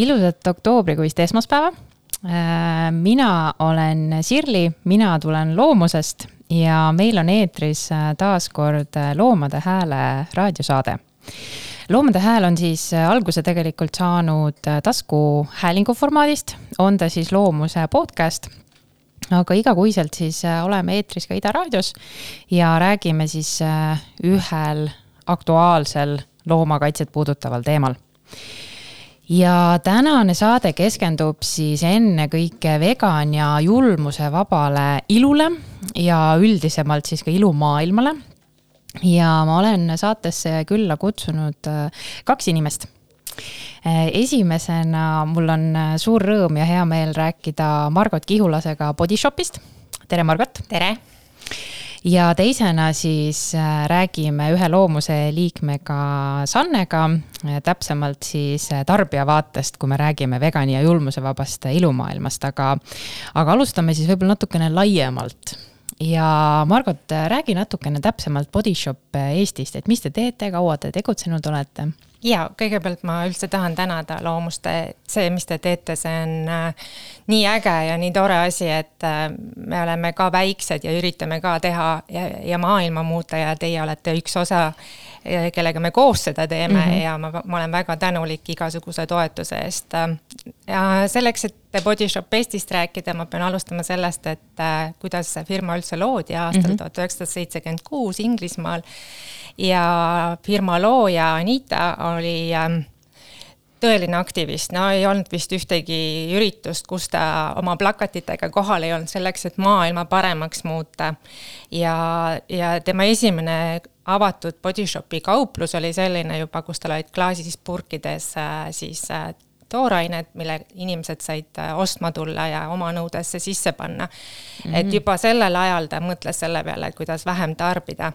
ilusat oktoobrikuist esmaspäeva. mina olen Sirli, mina tulen loomusest ja meil on eetris äh, taas kord äh, Loomade Hääle raadiosaade. loomade hääl on siis äh, alguse tegelikult saanud taskuhäälingu formaadist, on ta siis loomuse podcast aga igakuiselt siis äh, oleme eetris ka Ida raadios ja räägime siis äh, ühel aktuaalsel loomakaitset puudutaval teemal ja tänane saade keskendub siis ennekõike vegan ja julmusevabale ilule ja üldisemalt siis ka ilumaailmale. ja ma olen saatesse külla kutsunud äh, kaks inimest. Äh, esimesena mul on äh, suur rõõm ja hea meel rääkida Margot Kihulasega Body Shopist. tere, Margot. tere ja teisena siis äh, räägime ühe loomuse liikmega Sannega, äh, täpsemalt siis äh, tarbija vaatest, kui me räägime vegani ja julmusevabast ilumaailmast, aga, aga alustame siis võib-olla natukene laiemalt ja Margot, räägi natukene täpsemalt Body Shop Eestist, et mis te teete, kaua te tegutsenud olete? Ja kõigepealt ma üldse tahan tänada Loomuste, see, mis te teete, see on äh, nii äge ja nii tore asi, et äh, me oleme ka väiksed ja üritame ka teha ja, ja maailma muuta ja teie olete üks osa, kellega me koos seda teeme mm -hmm. ja ma, ma olen väga tänulik igasuguse toetuse eest. ja selleks, et Body Shop Eestist rääkida, ma pean alustama sellest, et kuidas see firma üldse loodi aastal mhm. tuhat üheksasada seitsekümmend kuus Inglismaal ja firma looja Anita oli ähm, tõeline aktivist, no ei olnud vist ühtegi üritust, kus ta oma plakatitega kohal ei olnud selleks, et maailma paremaks muuta. ja, ja tema esimene avatud body shop'i kauplus oli selline juba, kus tal olid klaasis purkides äh, siis äh, toorained, mille inimesed said äh, ostma tulla ja oma nõudesse sisse panna mm. -hmm. et juba sellel ajal ta mõtles selle peale, et kuidas vähem tarbida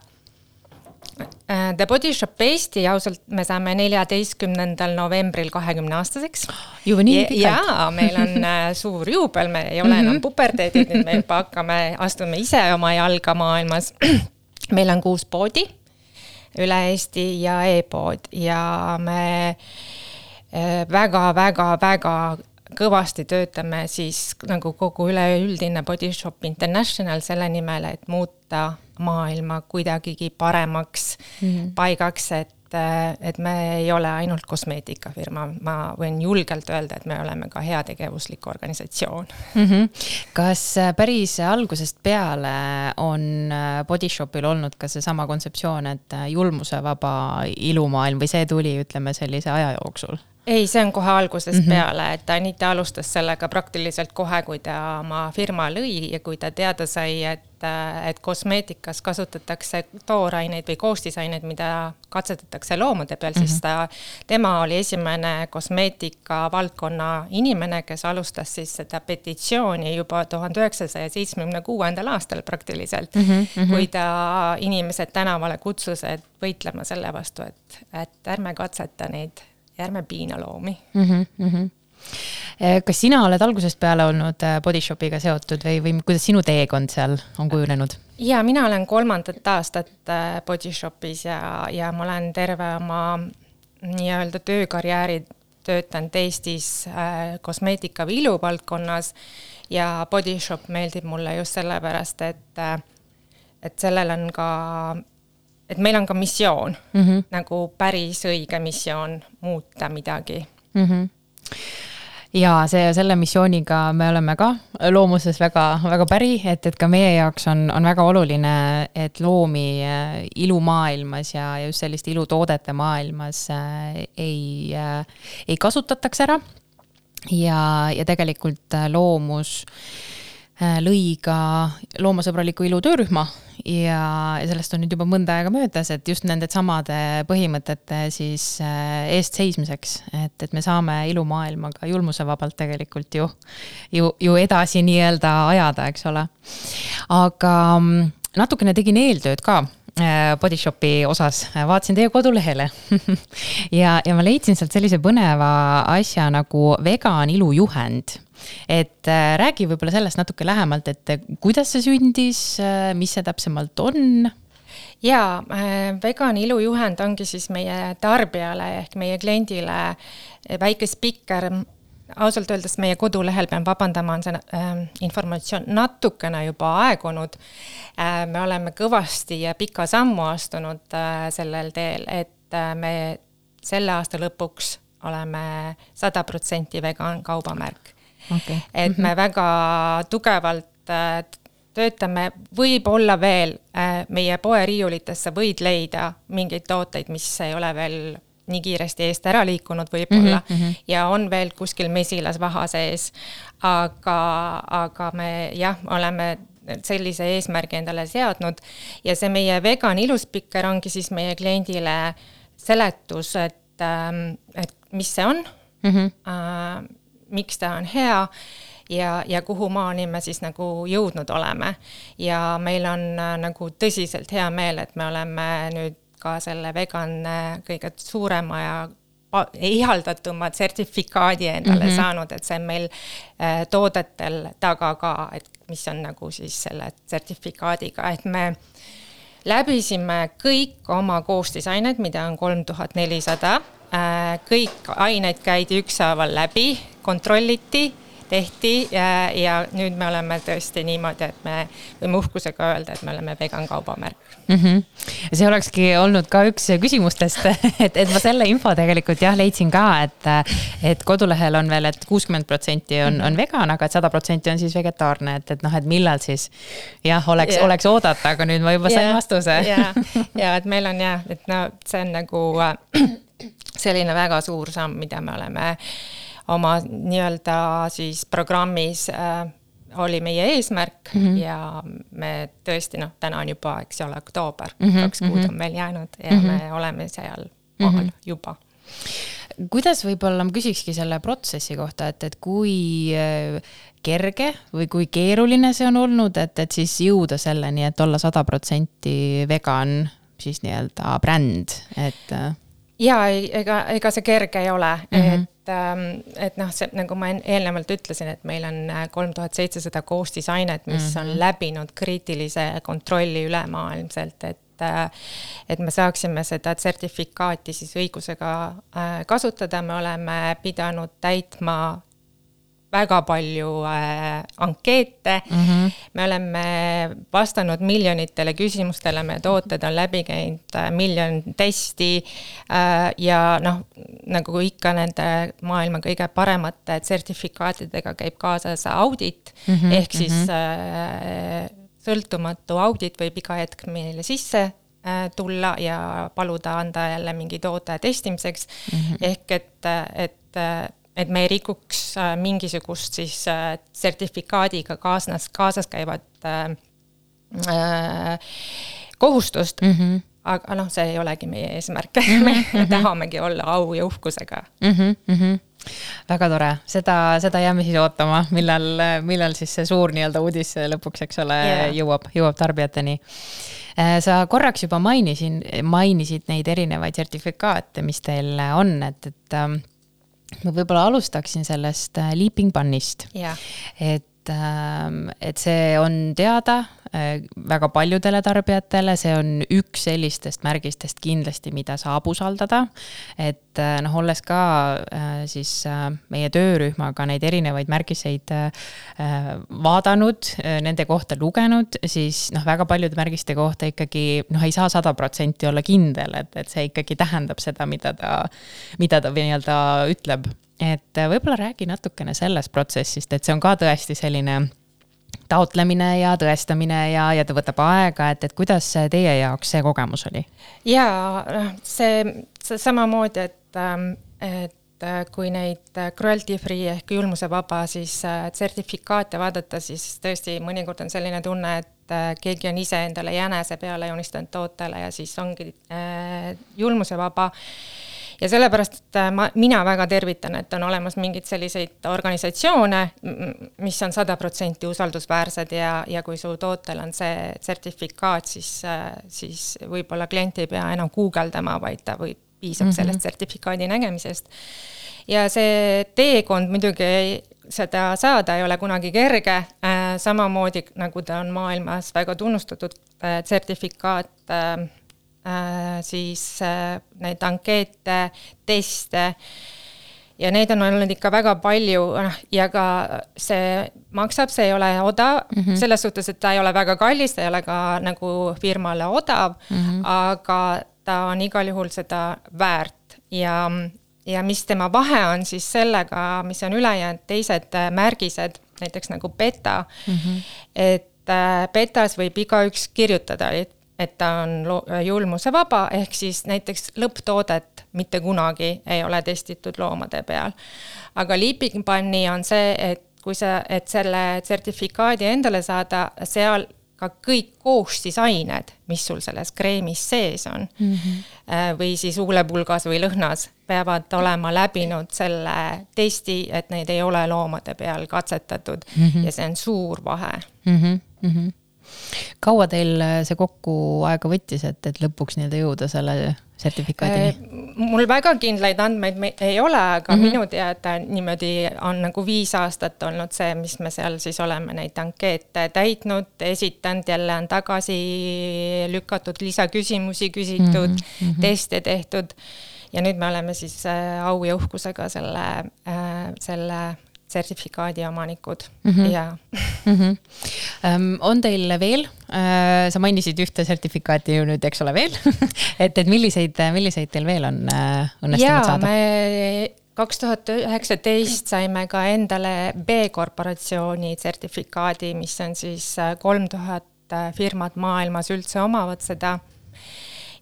The Body Shop Eesti ausalt me saame neljateistkümnendal novembril kahekümne aastaseks. juba nii pikalt? jaa, meil on äh, suur juubel, me ei ole mm -hmm. enam puberteedid, nüüd me juba hakkame, astume ise oma jalga maailmas. meil on kuus poodi üle Eesti ja e-pood ja me väga-väga-väga äh, kõvasti töötame siis nagu kogu üleüldine Body Shop International selle nimel, et muuta maailma kuidagigi paremaks mm -hmm. paigaks, et et me ei ole ainult kosmeetikafirma, ma võin julgelt öelda, et me oleme ka heategevuslik organisatsioon mm. -hmm. kas päris algusest peale on Body Shopil olnud ka seesama kontseptsioon, et julmusevaba ilumaailm või see tuli, ütleme sellise aja jooksul? Ei, see on kohe algusest mm -hmm. peale, et Anita alustas sellega praktiliselt kohe, kui ta oma firma lõi ja kui ta teada sai, et, et kosmeetikas kasutatakse tooraineid või koostisaineid, mida katsetatakse loomade peal mm, -hmm. siis ta, tema oli esimene kosmeetika valdkonna inimene, kes alustas siis seda petitsiooni juba tuhande üheksasaja seitsmekümne kuuendal aastal praktiliselt mm, -hmm. kui ta inimesed tänavale kutsus, et võitlema selle vastu, et, et ärme katseta neid ja ärme piina loomi mm. -hmm. kas sina oled algusest peale olnud äh, Body Shopiga seotud või, või kuidas sinu teekond seal on kujunenud? ja mina olen kolmandat aastat äh, Body Shopis ja, ja ma olen terve oma nii-öelda töökarjääri töötanud Eestis äh, kosmeetika või iluvaldkonnas ja Body Shop meeldib mulle just sellepärast, et, et sellel on ka et meil on ka missioon mm, -hmm. nagu päris õige missioon muuta midagi mm. -hmm ja see, selle missiooniga me oleme ka loomuses väga, väga päri, et, et ka meie jaoks on, on väga oluline, et loomi äh, ilumaailmas ja, ja just selliste ilutoodete maailmas äh, ei äh,, ei kasutataks ära. ja, ja tegelikult loomus lõi ka loomasõbraliku ilu töörühma ja, ja sellest on nüüd juba mõnda aega möödas, et just nende samade põhimõtete siis äh, eest seismiseks, et, et me saame ilumaailmaga julmusevabalt tegelikult ju, ju, ju edasi nii-öelda ajada, eks ole. aga mm, natukene tegin eeltööd ka äh, Body Shopi osas, vaatasin teie kodulehele. Ja, ja ma leidsin sealt sellise põneva asja nagu vegan ilujuhend. Et äh, räägi võib-olla sellest natuke lähemalt, et äh, kuidas see sündis, äh, mis see täpsemalt on? jaa, vegan ilujuhend ongi siis meie tarbijale ehk meie kliendile väike spikker, ausalt öeldes meie kodulehel, pean vabandama, on see äh, informatsioon natukene juba aegunud äh,. me oleme kõvasti ja pika sammu astunud äh, sellel teel, et äh, me selle aasta lõpuks oleme sada protsenti vegan kaubamärk okay.. et me -hmm. väga tugevalt äh, töötame, võib-olla veel äh, meie poeriiulitesse võid leida mingeid tooteid, mis ei ole veel nii kiiresti eest ära liikunud võib-olla mm -hmm. ja on veel kuskil mesilas vaha sees. aga, aga me jah, oleme sellise eesmärgi endale seadnud ja see meie vegan iluspikker ongi siis meie kliendile seletus, et, ähm, et mis see on mm, -hmm. äh, miks ta on hea ja, ja kuhumaani me siis nagu jõudnud oleme. ja meil on äh, nagu tõsiselt hea meel, et me oleme nüüd ka selle vegan kõige suurema ja ihaldatuma sertifikaadi endale mm -hmm. saanud, et see on meil äh, toodetel taga ka, et mis on nagu siis selle sertifikaadiga, et me läbisime kõik oma koostisained, mida on kolm tuhat nelisada, äh, kõik ained käidi ükshaaval läbi, kontrolliti tehti ja, ja nüüd me oleme tõesti niimoodi, et me võime uhkusega öelda, et me oleme vegan kaubamärk mm. -hmm. see olekski olnud ka üks küsimustest, et, et ma selle info tegelikult jah, leidsin ka, et, et kodulehel on veel et, et kuuskümmend protsenti on, on vegan, aga et sada protsenti on siis vegetaarne, et, et noh, et millal siis jah, oleks yeah., oleks oodata, aga nüüd ma juba sain yeah. vastuse. ja, ja et meil on jah, et no see on nagu selline väga suur samm, mida me oleme äh, oma nii-öelda siis programmis äh, oli meie eesmärk mm -hmm. ja me tõesti noh, täna on juba, eks ole, oktoober mm, -hmm. kaks kuud mhm. on veel jäänud ja mm -hmm. me oleme seal kohal mm -hmm. juba kuidas võib-olla, ma küsikski selle protsessi kohta, et, et kui äh, kerge või kui keeruline see on olnud, et, et siis jõuda selleni, et olla sada protsenti vegan siis nii-öelda bränd, et. Äh, ja ega, ega see kerge ei ole mm, -hmm. Et et, ähm, et noh, see nagu ma eelnevalt ütlesin, et meil on äh, kolm tuhat seitsesada koostisainet, mis mm -hmm. on mhm. läbinud kriitilise kontrolli ülemaailmselt, et äh, et me saaksime seda sertifikaati siis õigusega äh, kasutada, me oleme pidanud täitma väga palju äh, ankeete mm, -hmm. me oleme vastanud miljonitele küsimustele, meie tooted on läbi käinud äh, miljon testi äh, ja noh, nagu ikka nende maailma kõige paremate sertifikaatidega käib kaasas audit mm, -hmm, ehk siis mm -hmm. äh, sõltumatu audit võib iga hetk meile sisse äh, tulla ja paluda anda jälle mingi toote testimiseks mm. -hmm. ehk et, et et me ei rikuks äh, mingisugust siis äh, sertifikaadiga kaasnas, kaasas käivat äh, äh, kohustust mm. -hmm aga noh, see ei olegi meie eesmärk mm, -hmm. me mhm. tahamegi olla au ja uhkusega mm. -hmm, mm -hmm. väga tore, seda, seda jääme siis ootama, millal, millal siis see suur nii-öelda uudis lõpuks, eks ole yeah., jõuab, jõuab tarbijateni. sa korraks juba mainisin, mainisid neid erinevaid sertifikaate, mis teil on, et, et ähm, ma võib-olla alustaksin sellest äh, Leaping Bun'ist et, ähm, et see on teada väga paljudele tarbijatele, see on üks sellistest märgistest kindlasti, mida saab usaldada. et äh, noh, olles ka siis meie töörühmaga neid erinevaid märgiseid vaadanud, nende kohta lugenud, siis noh, väga paljude märgiste kohta ikkagi noh, ei saa sada protsenti olla kindel, et, et see ikkagi tähendab seda, mida ta, mida ta nii-öelda ütleb et äh, võib-olla räägi natukene sellest protsessist, et see on ka tõesti selline taotlemine ja tõestamine ja, ja ta võtab aega, et, et kuidas teie jaoks see kogemus oli? jaa, noh, see, see samamoodi, et, ähm, et äh, kui neid cruelty free ehk julmusevaba siis äh, sertifikaate vaadata, siis tõesti mõnikord on selline tunne, et keegi on ise endale jänese peale joonistanud tootele ja siis ongi äh, julmusevaba ja sellepärast, äh, ma, mina väga tervitan, et on olemas mingeid selliseid organisatsioone, mis on sada protsenti usaldusväärsed ja, ja kui su tootel on see sertifikaat, siis, äh, siis võib-olla klient ei pea enam guugeldama, vaid ta võib, piisab mm -hmm. sellest sertifikaadi nägemisest. ja see teekond muidugi seda saada ei ole kunagi kerge äh,, samamoodi nagu ta on maailmas väga tunnustatud sertifikaat siis äh, neid ankeete, teste ja neid on olnud ikka väga palju, noh, ja ka see maksab, see ei ole odav mm, -hmm. selles suhtes, et ta ei ole väga kallis, ta ei ole ka nagu firmale odav mm, -hmm. aga ta on igal juhul seda väärt ja, ja mis tema vahe on siis sellega, mis on ülejäänud teised märgised, näiteks nagu beta mm, -hmm. et äh, betas võib igaüks kirjutada, et et ta on julmusevaba, ehk siis näiteks lõpptoodet mitte kunagi ei ole testitud loomade peal. aga leaping bunny on see, et kui sa, et selle sertifikaadi endale saada, seal ka kõik koostisained, mis sul selles kreemis sees on mm, -hmm. või siis huulepulgas või lõhnas, peavad olema läbinud selle testi, et neid ei ole loomade peal katsetatud mm -hmm. ja see on suur vahe mm. -hmm. Mm -hmm kaua teil see kokku aega võttis, et, et lõpuks nii-öelda jõuda selle sertifikaadini? Äh, mul väga kindlaid andmeid ei ole, aga mm -hmm. minu teada niimoodi on nagu viis aastat olnud see, mis me seal siis oleme neid ankeete täitnud, esitanud, jälle on tagasi lükatud, lisaküsimusi küsitud mm, -hmm. teste tehtud. ja nüüd me oleme siis äh, au ja uhkusega selle, äh, selle sertifikaadi omanikud mm -hmm. ja mm. -hmm. Um, on teil veel uh,, sa mainisid ühte sertifikaati ju nüüd, eks ole, veel et, et milliseid, milliseid teil veel on uh, õnnestunud saada? kaks tuhat üheksateist saime ka endale B-korporatsiooni sertifikaadi, mis on siis äh, kolm tuhat firmat maailmas üldse omavad seda.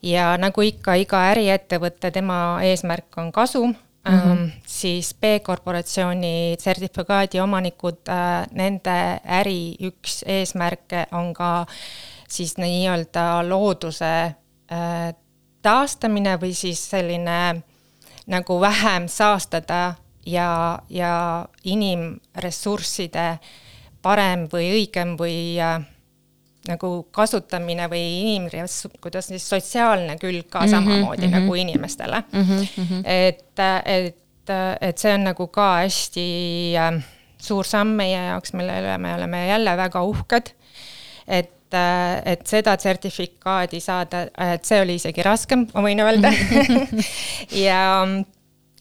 ja nagu ikka, iga äriettevõte, tema eesmärk on kasum Mm -hmm. siis B-korporatsiooni sertifikaadi omanikud, äh, nende äri üks eesmärke on ka siis nii-öelda looduse äh, taastamine või siis selline nagu vähem saastada ja, ja inimressursside parem või õigem või äh, nagu kasutamine või inimres-, kuidas siis sotsiaalne külg ka mm -hmm, samamoodi mm -hmm. nagu inimestele mm. -hmm. et, et, et see on nagu ka hästi äh, suur samm meie jaoks, mille üle me oleme jälle väga uhked. et, äh, et seda sertifikaadi saada, et see oli isegi raskem, ma võin öelda ja,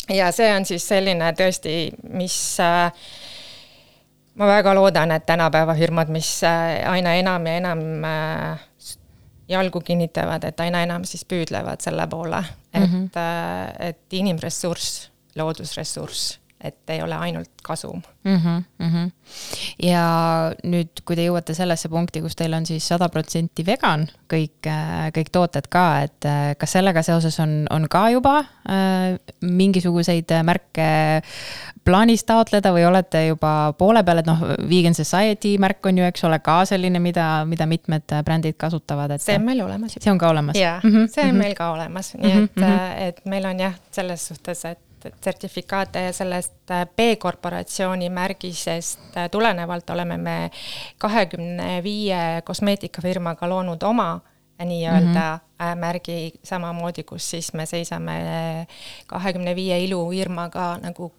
ja see on siis selline tõesti, mis äh, ma väga loodan, et tänapäeva firmad, mis äh, aina enam ja enam äh, jalgu kinnitavad, et aina enam siis püüdlevad selle poole, et mm, -hmm. et inimressurss, loodusressurss et ei ole ainult kasum mm. -hmm, mm -hmm. ja nüüd, kui te jõuate sellesse punkti, kus teil on siis sada protsenti vegan, kõik, kõik tooted ka, et äh, kas sellega seoses on, on ka juba äh, mingisuguseid märke plaanis taotleda või olete juba poole peal, et noh, Vegan Society märk on ju, eks ole, ka selline, mida, mida mitmed brändid kasutavad, et. see on meil olemas. see on ka olemas? jaa -hmm, see on mm -hmm. meil ka olemas, nii et mm, -hmm. et meil on jah, selles suhtes, et sertifikaate ja sellest äh, B-korporatsiooni märgisest äh, tulenevalt oleme me kahekümne viie kosmeetikafirmaga loonud oma nii-öelda mm -hmm. märgi samamoodi, kus siis me seisame kahekümne viie ilufirmaga nagu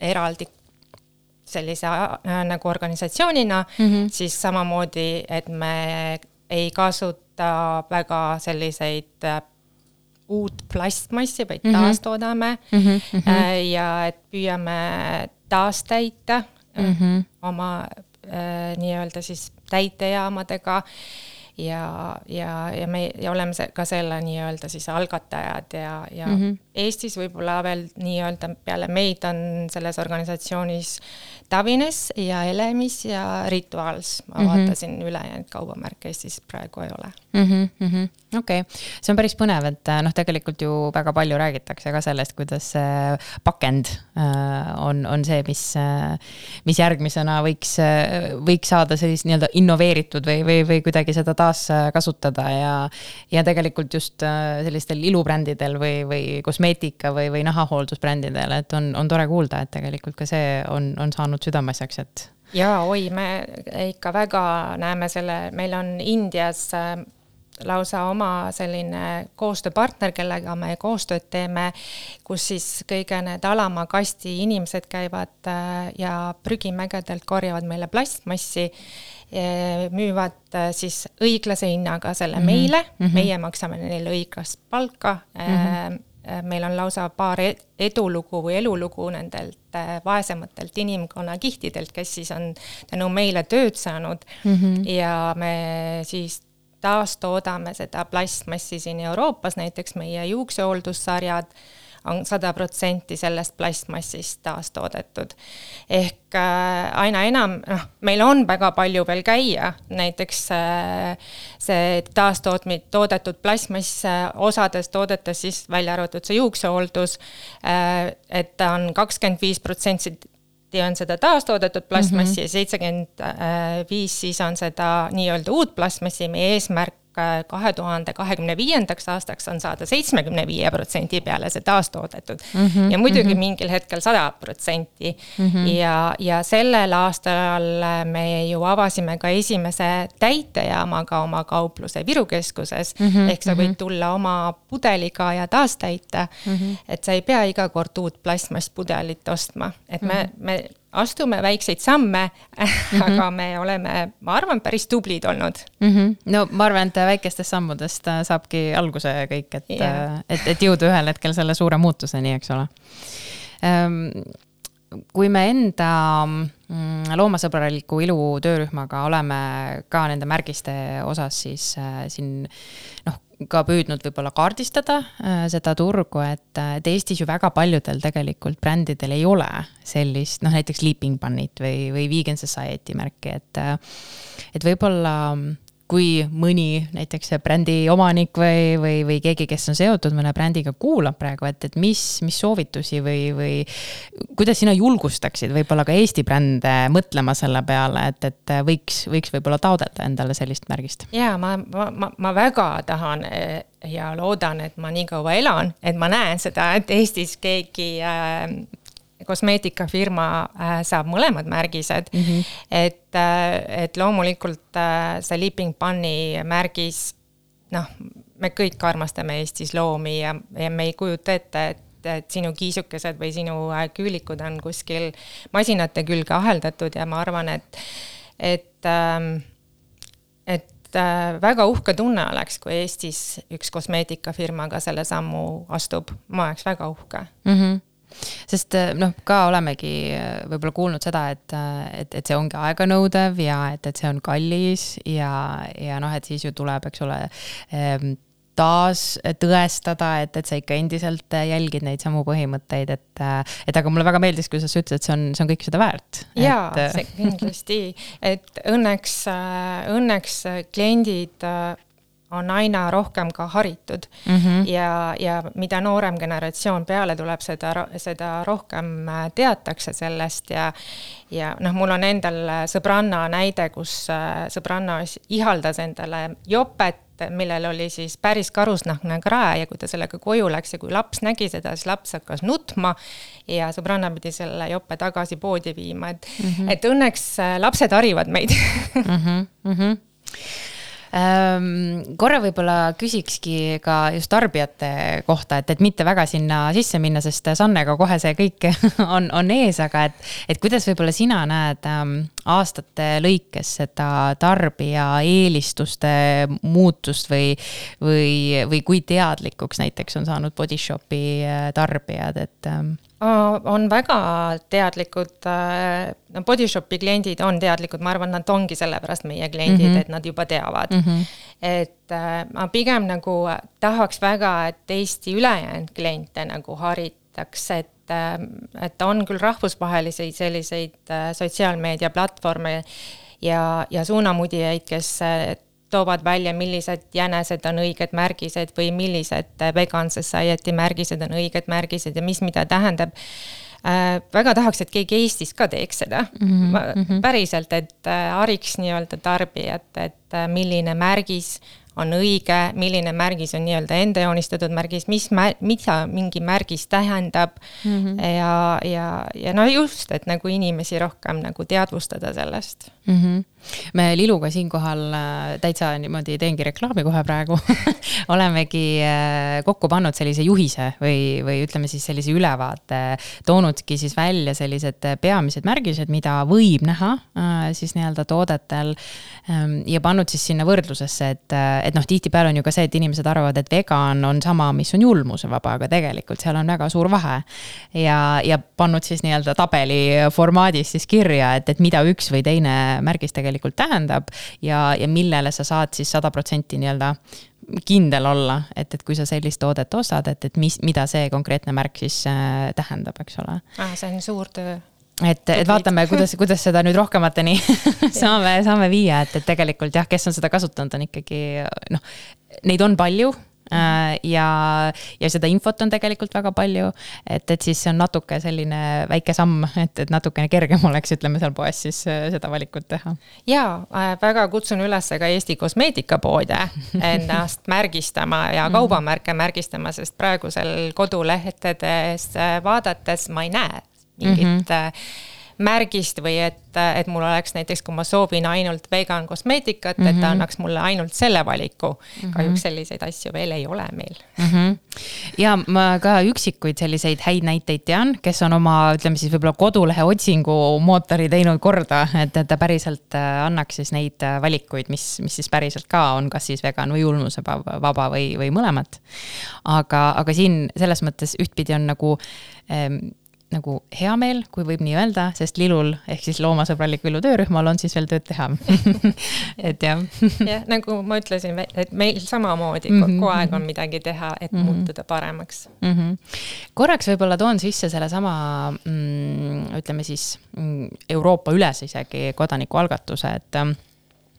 eraldi sellise äh, nagu organisatsioonina mm, -hmm. siis samamoodi, et me ei kasuta väga selliseid uut plastmassi, vaid mm -hmm. taastoodame mm -hmm. ja et püüame taastäita mm -hmm. oma äh, nii-öelda siis täitejaamadega ja, ja, ja me ja oleme ka selle nii-öelda siis algatajad ja, ja mm -hmm. Eestis võib-olla veel nii-öelda peale meid on selles organisatsioonis Tavines ja Elemis ja Rituals, ma mm -hmm. vaatasin ülejäänud kaubamärke Eestis praegu ei ole mm -hmm,. Mm -hmm. okei okay., see on päris põnev, et äh, noh, tegelikult ju väga palju räägitakse ka sellest, kuidas pakend äh, on, on see, mis, äh, mis järgmisena võiks, võiks saada sellist nii-öelda innoveeritud või, või, või kuidagi seda taaskasutada ja. ja tegelikult just sellistel ilubrändidel või, või kosmeetika või, või nahahooldusbrändidel, et on, on tore kuulda, et tegelikult ka see on, on saanud südameasjaks, et jaa, oi, me ikka väga näeme selle, meil on Indias lausa oma selline koostööpartner, kellega me koostööd teeme, kus siis kõige need alama kasti inimesed käivad äh, ja prügimägedelt korjavad meile plastmassi, müüvad äh, siis õiglase hinnaga selle -hmm. meile mm, -hmm. meie maksame neile õiglast palka mm. -hmm meil on lausa paar e-, edulugu või elulugu nendelt vaesematelt inimkonnakihtidelt, kes siis on tänu meile tööd saanud mm -hmm. ja me siis taastoodame seda plastmassi siin Euroopas, näiteks meie juuksehooldussarjad on sada protsenti sellest plastmassist taastoodetud. ehk äh, aina enam, noh, meil on väga palju veel käia, näiteks äh, see taastootmi-, toodetud plastmass äh, osades toodetes siis välja arvatud see juuksehooldus, et ta on kakskümmend viis protsenti on seda taastoodetud plastmassi mm -hmm. ja seitsekümmend viis siis on seda nii-öelda uut plastmassi, meie eesmärk kahe tuhande kahekümne viiendaks aastaks on saada seitsmekümne viie protsendi peale see taastoodetud mm. -hmm, ja muidugi mm -hmm. mingil hetkel sada protsenti. Mhm. ja, ja sellel aastal me ju avasime ka esimese täitejaamaga oma kaupluse Viru keskuses mm. -hmm, ehk sa võid mhm. tulla oma pudeliga ja taastäita mm. -hmm. et sa ei pea iga kord uut plastmasspudelit ostma, et me mm, -hmm. me astume väikseid samme mm, -hmm. aga me oleme, ma arvan, päris tublid olnud mm. -hmm. no ma arvan, et väikestest sammudest äh, saabki alguse kõik, et yeah., äh, et, et jõuda ühel hetkel selle suure muutuseni, eks ole um, kui me enda mm, loomasõbraliku ilu töörühmaga oleme ka nende märgiste osas, siis äh, siin noh, ka püüdnud võib-olla kaardistada äh, seda turgu, et, et Eestis ju väga paljudel tegelikult brändidel ei ole sellist, noh näiteks Sleeping Bunny't või, või Vegan Society märki, et et võib-olla kui mõni näiteks brändi omanik või, või, või keegi, kes on seotud mõne brändiga, kuulab praegu, et, et mis, mis soovitusi või, või kuidas sina julgustaksid võib-olla ka Eesti brände mõtlema selle peale, et, et võiks, võiks võib-olla taotleda endale sellist märgist? jaa, ma, ma, ma väga tahan eh, ja loodan, et ma nii kaua elan, et ma näen seda, et Eestis keegi äh, kosmeetikafirma äh, saab mõlemad märgised mm. -hmm. et, äh, et loomulikult äh, see Leaping Bunny märgis, noh, me kõik armastame Eestis loomi ja, ja me ei kujuta ette, et et sinu kiisukesed või sinu küülikud on kuskil masinate külge aheldatud ja ma arvan, et, et, ähm, et väga uhke tunne oleks, kui Eestis üks kosmeetikafirma ka selle sammu astub, ma oleks väga uhke mm. -hmm sest eh, noh, ka olemegi eh, võib-olla kuulnud seda, et, eh, et, et see ongi aeganõudev ja et, et see on kallis ja, ja noh, et siis ju tuleb, eks ole ehm, taas tõestada, et, et sa ikka endiselt jälgid neid samu põhimõtteid, et, et aga mulle väga meeldis, kuidas sa ütlesid, et see on, see on kõik seda väärt. jaa et..., kindlasti, et õnneks, õnneks kliendid on aina rohkem ka haritud mm. -hmm. ja, ja mida noorem generatsioon peale tuleb, seda, seda rohkem äh, teatakse sellest ja ja noh, mul on endal äh, sõbranna näide, kus äh, sõbranna ihaldas endale jopet, millel oli siis päris karusnahkne krae ja kui ta sellega koju läks ja kui laps nägi seda, siis laps hakkas nutma ja sõbranna pidi selle jope tagasi poodi viima, et mm, -hmm. et õnneks lapsed harivad meid mm. -hmm, mm -hmm korra võib-olla küsikski ka just tarbijate kohta, et, et mitte väga sinna sisse minna, sest Sannega kohe see kõik on, on ees, aga et, et kuidas võib-olla sina näed ähm, aastate lõikes seda tarbija eelistuste muutust või, või, või kui teadlikuks näiteks on saanud body shop'i äh, tarbijad, et ähm, on väga teadlikud, äh, no body shop'i kliendid on teadlikud, ma arvan, nad ongi sellepärast meie kliendid mm, -hmm. et nad juba teavad mm. -hmm. et äh, ma pigem nagu tahaks väga, et Eesti ülejäänud kliente nagu haritaks, et äh, et on küll rahvusvahelisi selliseid sotsiaalmeediaplatvorme ja, ja suunamudijaid, kes toovad välja, millised jänesed on õiged märgised või millised vegan society märgised on õiged märgised ja mis mida tähendab äh,. väga tahaks, et keegi Eestis ka teeks seda mm, -hmm. päriselt, et äh, hariks nii-öelda tarbijat, et äh, milline märgis on õige, milline märgis on nii-öelda enda joonistatud märgis, mis mä-, mida mingi märgis tähendab mm. -hmm. ja, ja, ja no just, et nagu inimesi rohkem nagu teadvustada sellest mm. -hmm me Liluga siinkohal äh, täitsa niimoodi teengi reklaami kohe praegu olemegi äh, kokku pannud sellise juhise või, või ütleme siis sellise ülevaate, toonudki siis välja sellised peamised märgised, mida võib näha äh, siis nii-öelda toodetel ähm, ja pannud siis sinna võrdlusesse, et et noh, tihtipeale on ju ka see, et inimesed arvavad, et vegan on sama, mis on julmusevaba, aga tegelikult seal on väga suur vahe. ja, ja pannud siis nii-öelda tabeli formaadis siis kirja, et, et mida üks või teine märgis tegelikult tähendab ja, ja millele sa saad siis sada protsenti nii-öelda kindel olla, et, et kui sa sellist toodet ostad, et, et mis, mida see konkreetne märk siis äh, tähendab, eks ole. Ah, see on suur töö. Et, et vaatame, kuidas, kuidas seda nüüd rohkemateni saame, saame viia, et, et tegelikult jah, kes on seda kasutanud, on ikkagi noh, neid on palju ja, ja seda infot on tegelikult väga palju, et, et siis see on natuke selline väike samm, et, et natukene kergem oleks, ütleme seal poes siis äh, seda valikut teha. ja äh, väga kutsun üles ka Eesti kosmeetikapoode ennast märgistama ja Mhm. kaubamärke märgistama, sest praegusel kodulehtedes vaadates ma ei näe mingit mm -hmm. Märgist või et, et mul oleks näiteks, kui ma soovin ainult vegan kosmeetikat mm, -hmm. et ta annaks mulle ainult selle valiku mm. -hmm. kahjuks selliseid asju veel ei ole meil mm. -hmm. ja ma ka üksikuid selliseid häid näiteid tean, kes on oma, ütleme siis võib-olla kodulehe otsingumootori teinud korda, et, et ta päriselt äh, annaks siis neid äh, valikuid, mis, mis siis päriselt ka on, kas siis vegan või julmusevaba või, või mõlemat. aga, aga siin selles mõttes ühtpidi on nagu ähm, nagu hea meel, kui võib nii öelda, sest Lilul ehk siis loomasõbraliku ilu töörühmal on siis veel tööd teha et jah. jah, nagu ma ütlesin, et meil samamoodi mm -hmm. kogu aeg on midagi teha, et mm -hmm. muutuda paremaks mm. -hmm. korraks võib-olla toon sisse sellesama mm, ütleme siis mm, Euroopa üles isegi kodanikualgatuse, et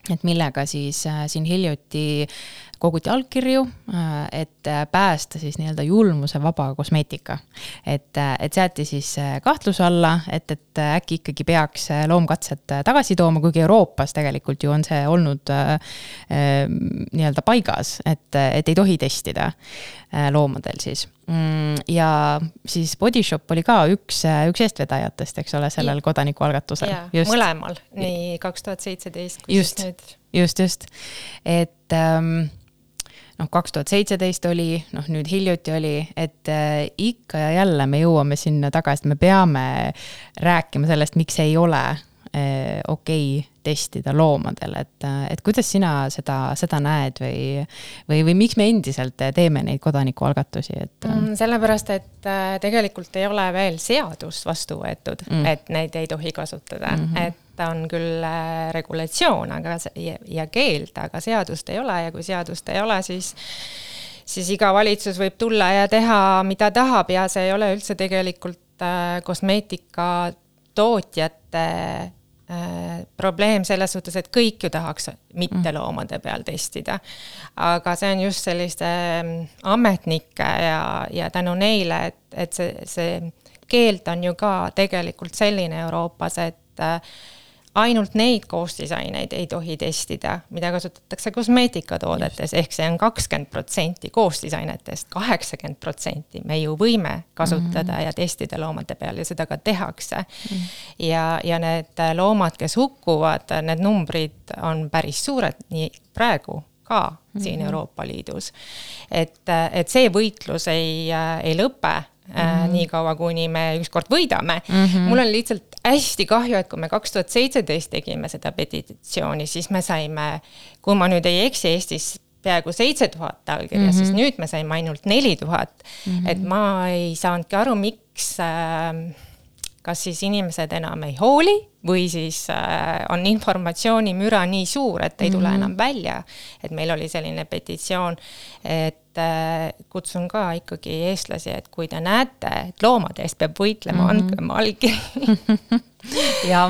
et millega siis äh, siin hiljuti koguti allkirju, äh, et päästa siis nii-öelda julmusevaba kosmeetika. et, äh, et seati siis kahtluse alla, et, et äkki ikkagi peaks loomkatsed tagasi tooma, kuigi Euroopas tegelikult ju on see olnud äh, nii-öelda paigas, et, et ei tohi testida loomadel siis Mm, ja siis Body Shop oli ka üks, üks eestvedajatest, eks ole, sellel kodanikualgatusel. mõlemal, nii kaks tuhat seitseteist kui just, siis nüüd. just, just, et ähm, noh, kaks tuhat seitseteist oli, noh nüüd hiljuti oli, et äh, ikka ja jälle me jõuame sinna tagasi, et me peame rääkima sellest, miks ei ole äh, okei okay testida loomadel, et, et kuidas sina seda, seda näed või, või, või miks me endiselt teeme neid kodanikualgatusi, et mm,? sellepärast, et äh, tegelikult ei ole veel seadust vastu võetud mm., et neid ei tohi kasutada mm, -hmm. et on küll äh, regulatsioon, aga ja, ja keeld, aga seadust ei ole ja kui seadust ei ole, siis siis iga valitsus võib tulla ja teha, mida tahab ja see ei ole üldse tegelikult äh, kosmeetika tootjate Äh, probleem selles suhtes, et kõik ju tahaks mitteloomade peal testida. aga see on just selliste mm, ametnike ja, ja tänu neile, et, et see, see keeld on ju ka tegelikult selline Euroopas, et ainult neid koostisaineid ei tohi testida, mida kasutatakse kosmeetikatoodetes, ehk see on kakskümmend protsenti koostisainetest, kaheksakümmend protsenti me ju võime kasutada mm -hmm. ja testida loomade peal ja seda ka tehakse mm. -hmm. ja, ja need loomad, kes hukkuvad, need numbrid on päris suured, nii praegu ka mm -hmm. siin Euroopa Liidus. et, et see võitlus ei, ei lõpe Mm -hmm. niikaua, kuni me ükskord võidame mm. -hmm. mul on lihtsalt hästi kahju, et kui me kaks tuhat seitseteist tegime seda petitsiooni, siis me saime, kui ma nüüd ei eksi, Eestis peaaegu seitse tuhat allkirja mm, -hmm. siis nüüd me saime ainult neli tuhat. et ma ei saanudki aru, miks äh, kas siis inimesed enam ei hooli või siis äh, on informatsioonimüra nii suur, et ei tule mm -hmm. enam välja. et meil oli selline petitsioon, et äh, kutsun ka ikkagi eestlasi, et kui te näete, et loomade eest peab võitlema mm, -hmm. andke oma allkiri ja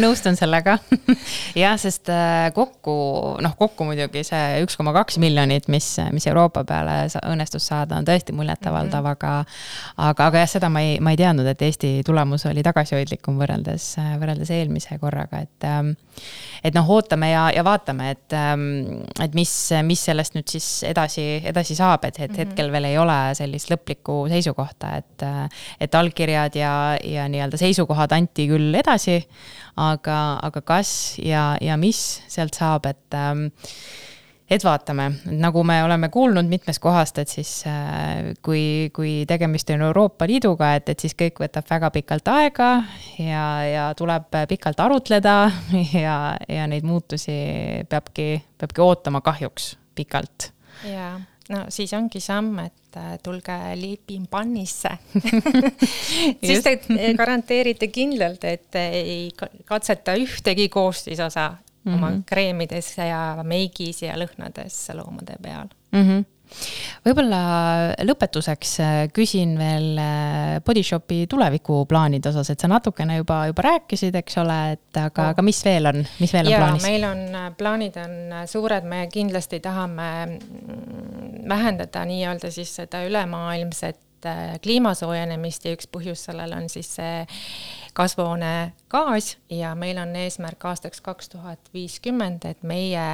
nõustun sellega jah, sest äh, kokku, noh, kokku muidugi see üks koma kaks miljonit, mis, mis Euroopa peale õnnestus saada, on tõesti muljetavaldav mm, -hmm. aga aga, aga jah, seda ma ei, ma ei teadnud, et Eesti tulemus oli tagasihoidlikum võrreldes, võrreldes eelmise korraga, et ähm, et noh, ootame ja, ja vaatame, et, ähm, et mis, mis sellest nüüd siis edasi, edasi saab, et, et hetkel veel ei ole sellist lõplikku seisukohta, et et allkirjad ja, ja nii-öelda seisukohad anti küll küll edasi, aga, aga kas ja, ja mis sealt saab, et ähm, et vaatame, nagu me oleme kuulnud mitmest kohast, et siis äh, kui, kui tegemist on Euroopa Liiduga, et, et siis kõik võtab väga pikalt aega ja, ja tuleb pikalt arutleda ja, ja neid muutusi peabki, peabki ootama kahjuks pikalt. jaa, no siis ongi samm, et tulge liipin pannisse siis te garanteerite kindlalt, et ei katseta ühtegi koostisosa mm -hmm. oma kreemides ja meigis ja lõhnades loomade peal mm. -hmm. võib-olla lõpetuseks äh, küsin veel äh, Body Shopi tulevikuplaanide osas, et sa natukene juba, juba rääkisid, eks ole, et aga, aga mis veel on, mis veel on ja plaanis? meil on, äh, plaanid on suured, me kindlasti tahame mm, vähendada nii-öelda siis seda ülemaailmset kliima soojenemist ja üks põhjus sellel on siis see kasvuhoonegaas ja meil on eesmärk aastaks kaks tuhat viiskümmend, et meie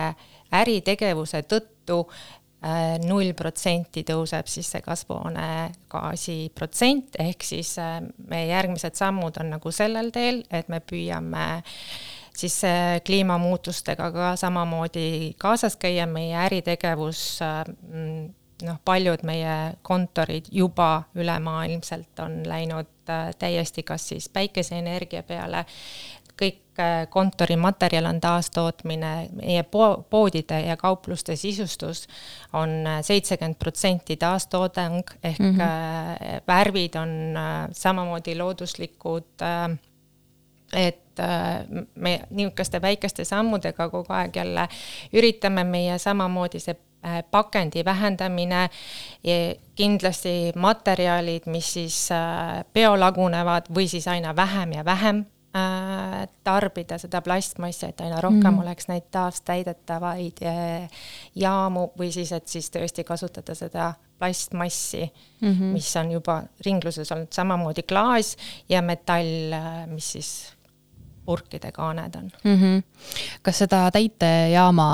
äritegevuse tõttu null protsenti tõuseb siis see kasvuhoonegaasi protsent, ehk siis äh, meie järgmised sammud on nagu sellel teel, et me püüame siis äh, kliimamuutustega ka samamoodi kaasas käia, meie äritegevus äh, noh, paljud meie kontorid juba ülemaailmselt on läinud täiesti kas siis päikeseenergia peale kõik äh, kontorimaterjal on taastootmine, meie po-, poodide ja kaupluste sisustus on äh, seitsekümmend protsenti taastoodang, ehk mm -hmm. värvid on samamoodi looduslikud, et me niisuguste väikeste sammudega kogu aeg jälle üritame meie samamoodi see pakendi vähendamine, kindlasti materjalid, mis siis biolagunevad või siis aina vähem ja vähem Äh, tarbida seda plastmassi, et aina rohkem mm. oleks neid taastäidetavaid äh, jaamu või siis, et siis tõesti kasutada seda plastmassi mm, -hmm. mis on juba ringluses olnud, samamoodi klaas ja metall, äh, mis siis purkide kaaned on mm. -hmm. kas seda täitejaama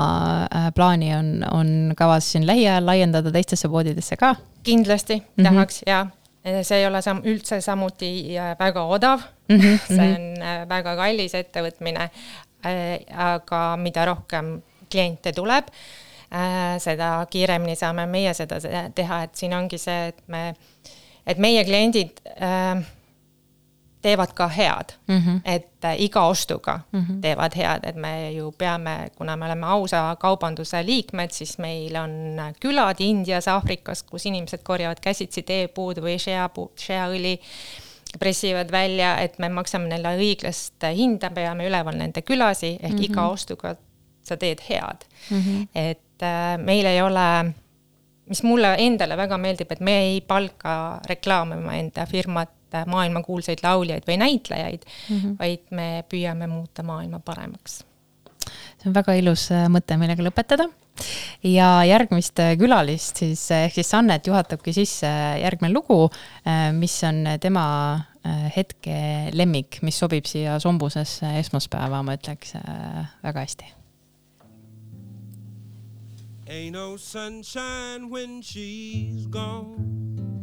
plaani on, on kavas siin lähiajal laiendada teistesse poodidesse ka? kindlasti mm -hmm. tahaks ja see ei ole sam-, üldse samuti väga odav mm, -hmm. see on äh, väga kallis ettevõtmine, äh, aga mida rohkem kliente tuleb, äh, seda kiiremini saame meie seda teha, et siin ongi see, et me, et meie kliendid äh, teevad ka head mm, -hmm. et äh, iga ostuga mm -hmm. teevad head, et me ju peame, kuna me oleme ausa kaubanduse liikmed, siis meil on külad Indias, Aafrikas, kus inimesed korjavad käsitsi teepuud või shea-puu, shea-õli, pressivad välja, et me maksame neile õiglast hinda, peame üleval nende külasi, ehk mm -hmm. iga ostuga sa teed head mm. -hmm. et äh, meil ei ole mis mulle endale väga meeldib, et me ei palka reklaamima enda firmat äh, maailmakuulsaid lauljaid või näitlejaid mm, -hmm. vaid me püüame muuta maailma paremaks. see on väga ilus äh, mõte, millega lõpetada. ja järgmist äh, külalist siis, ehk siis Annet juhatabki sisse järgmine lugu, mis on tema hetke lemmik, mis sobib siia sombusesse esmaspäeva, ma ütleks väga hästi Ain't no sunshine when she's gone.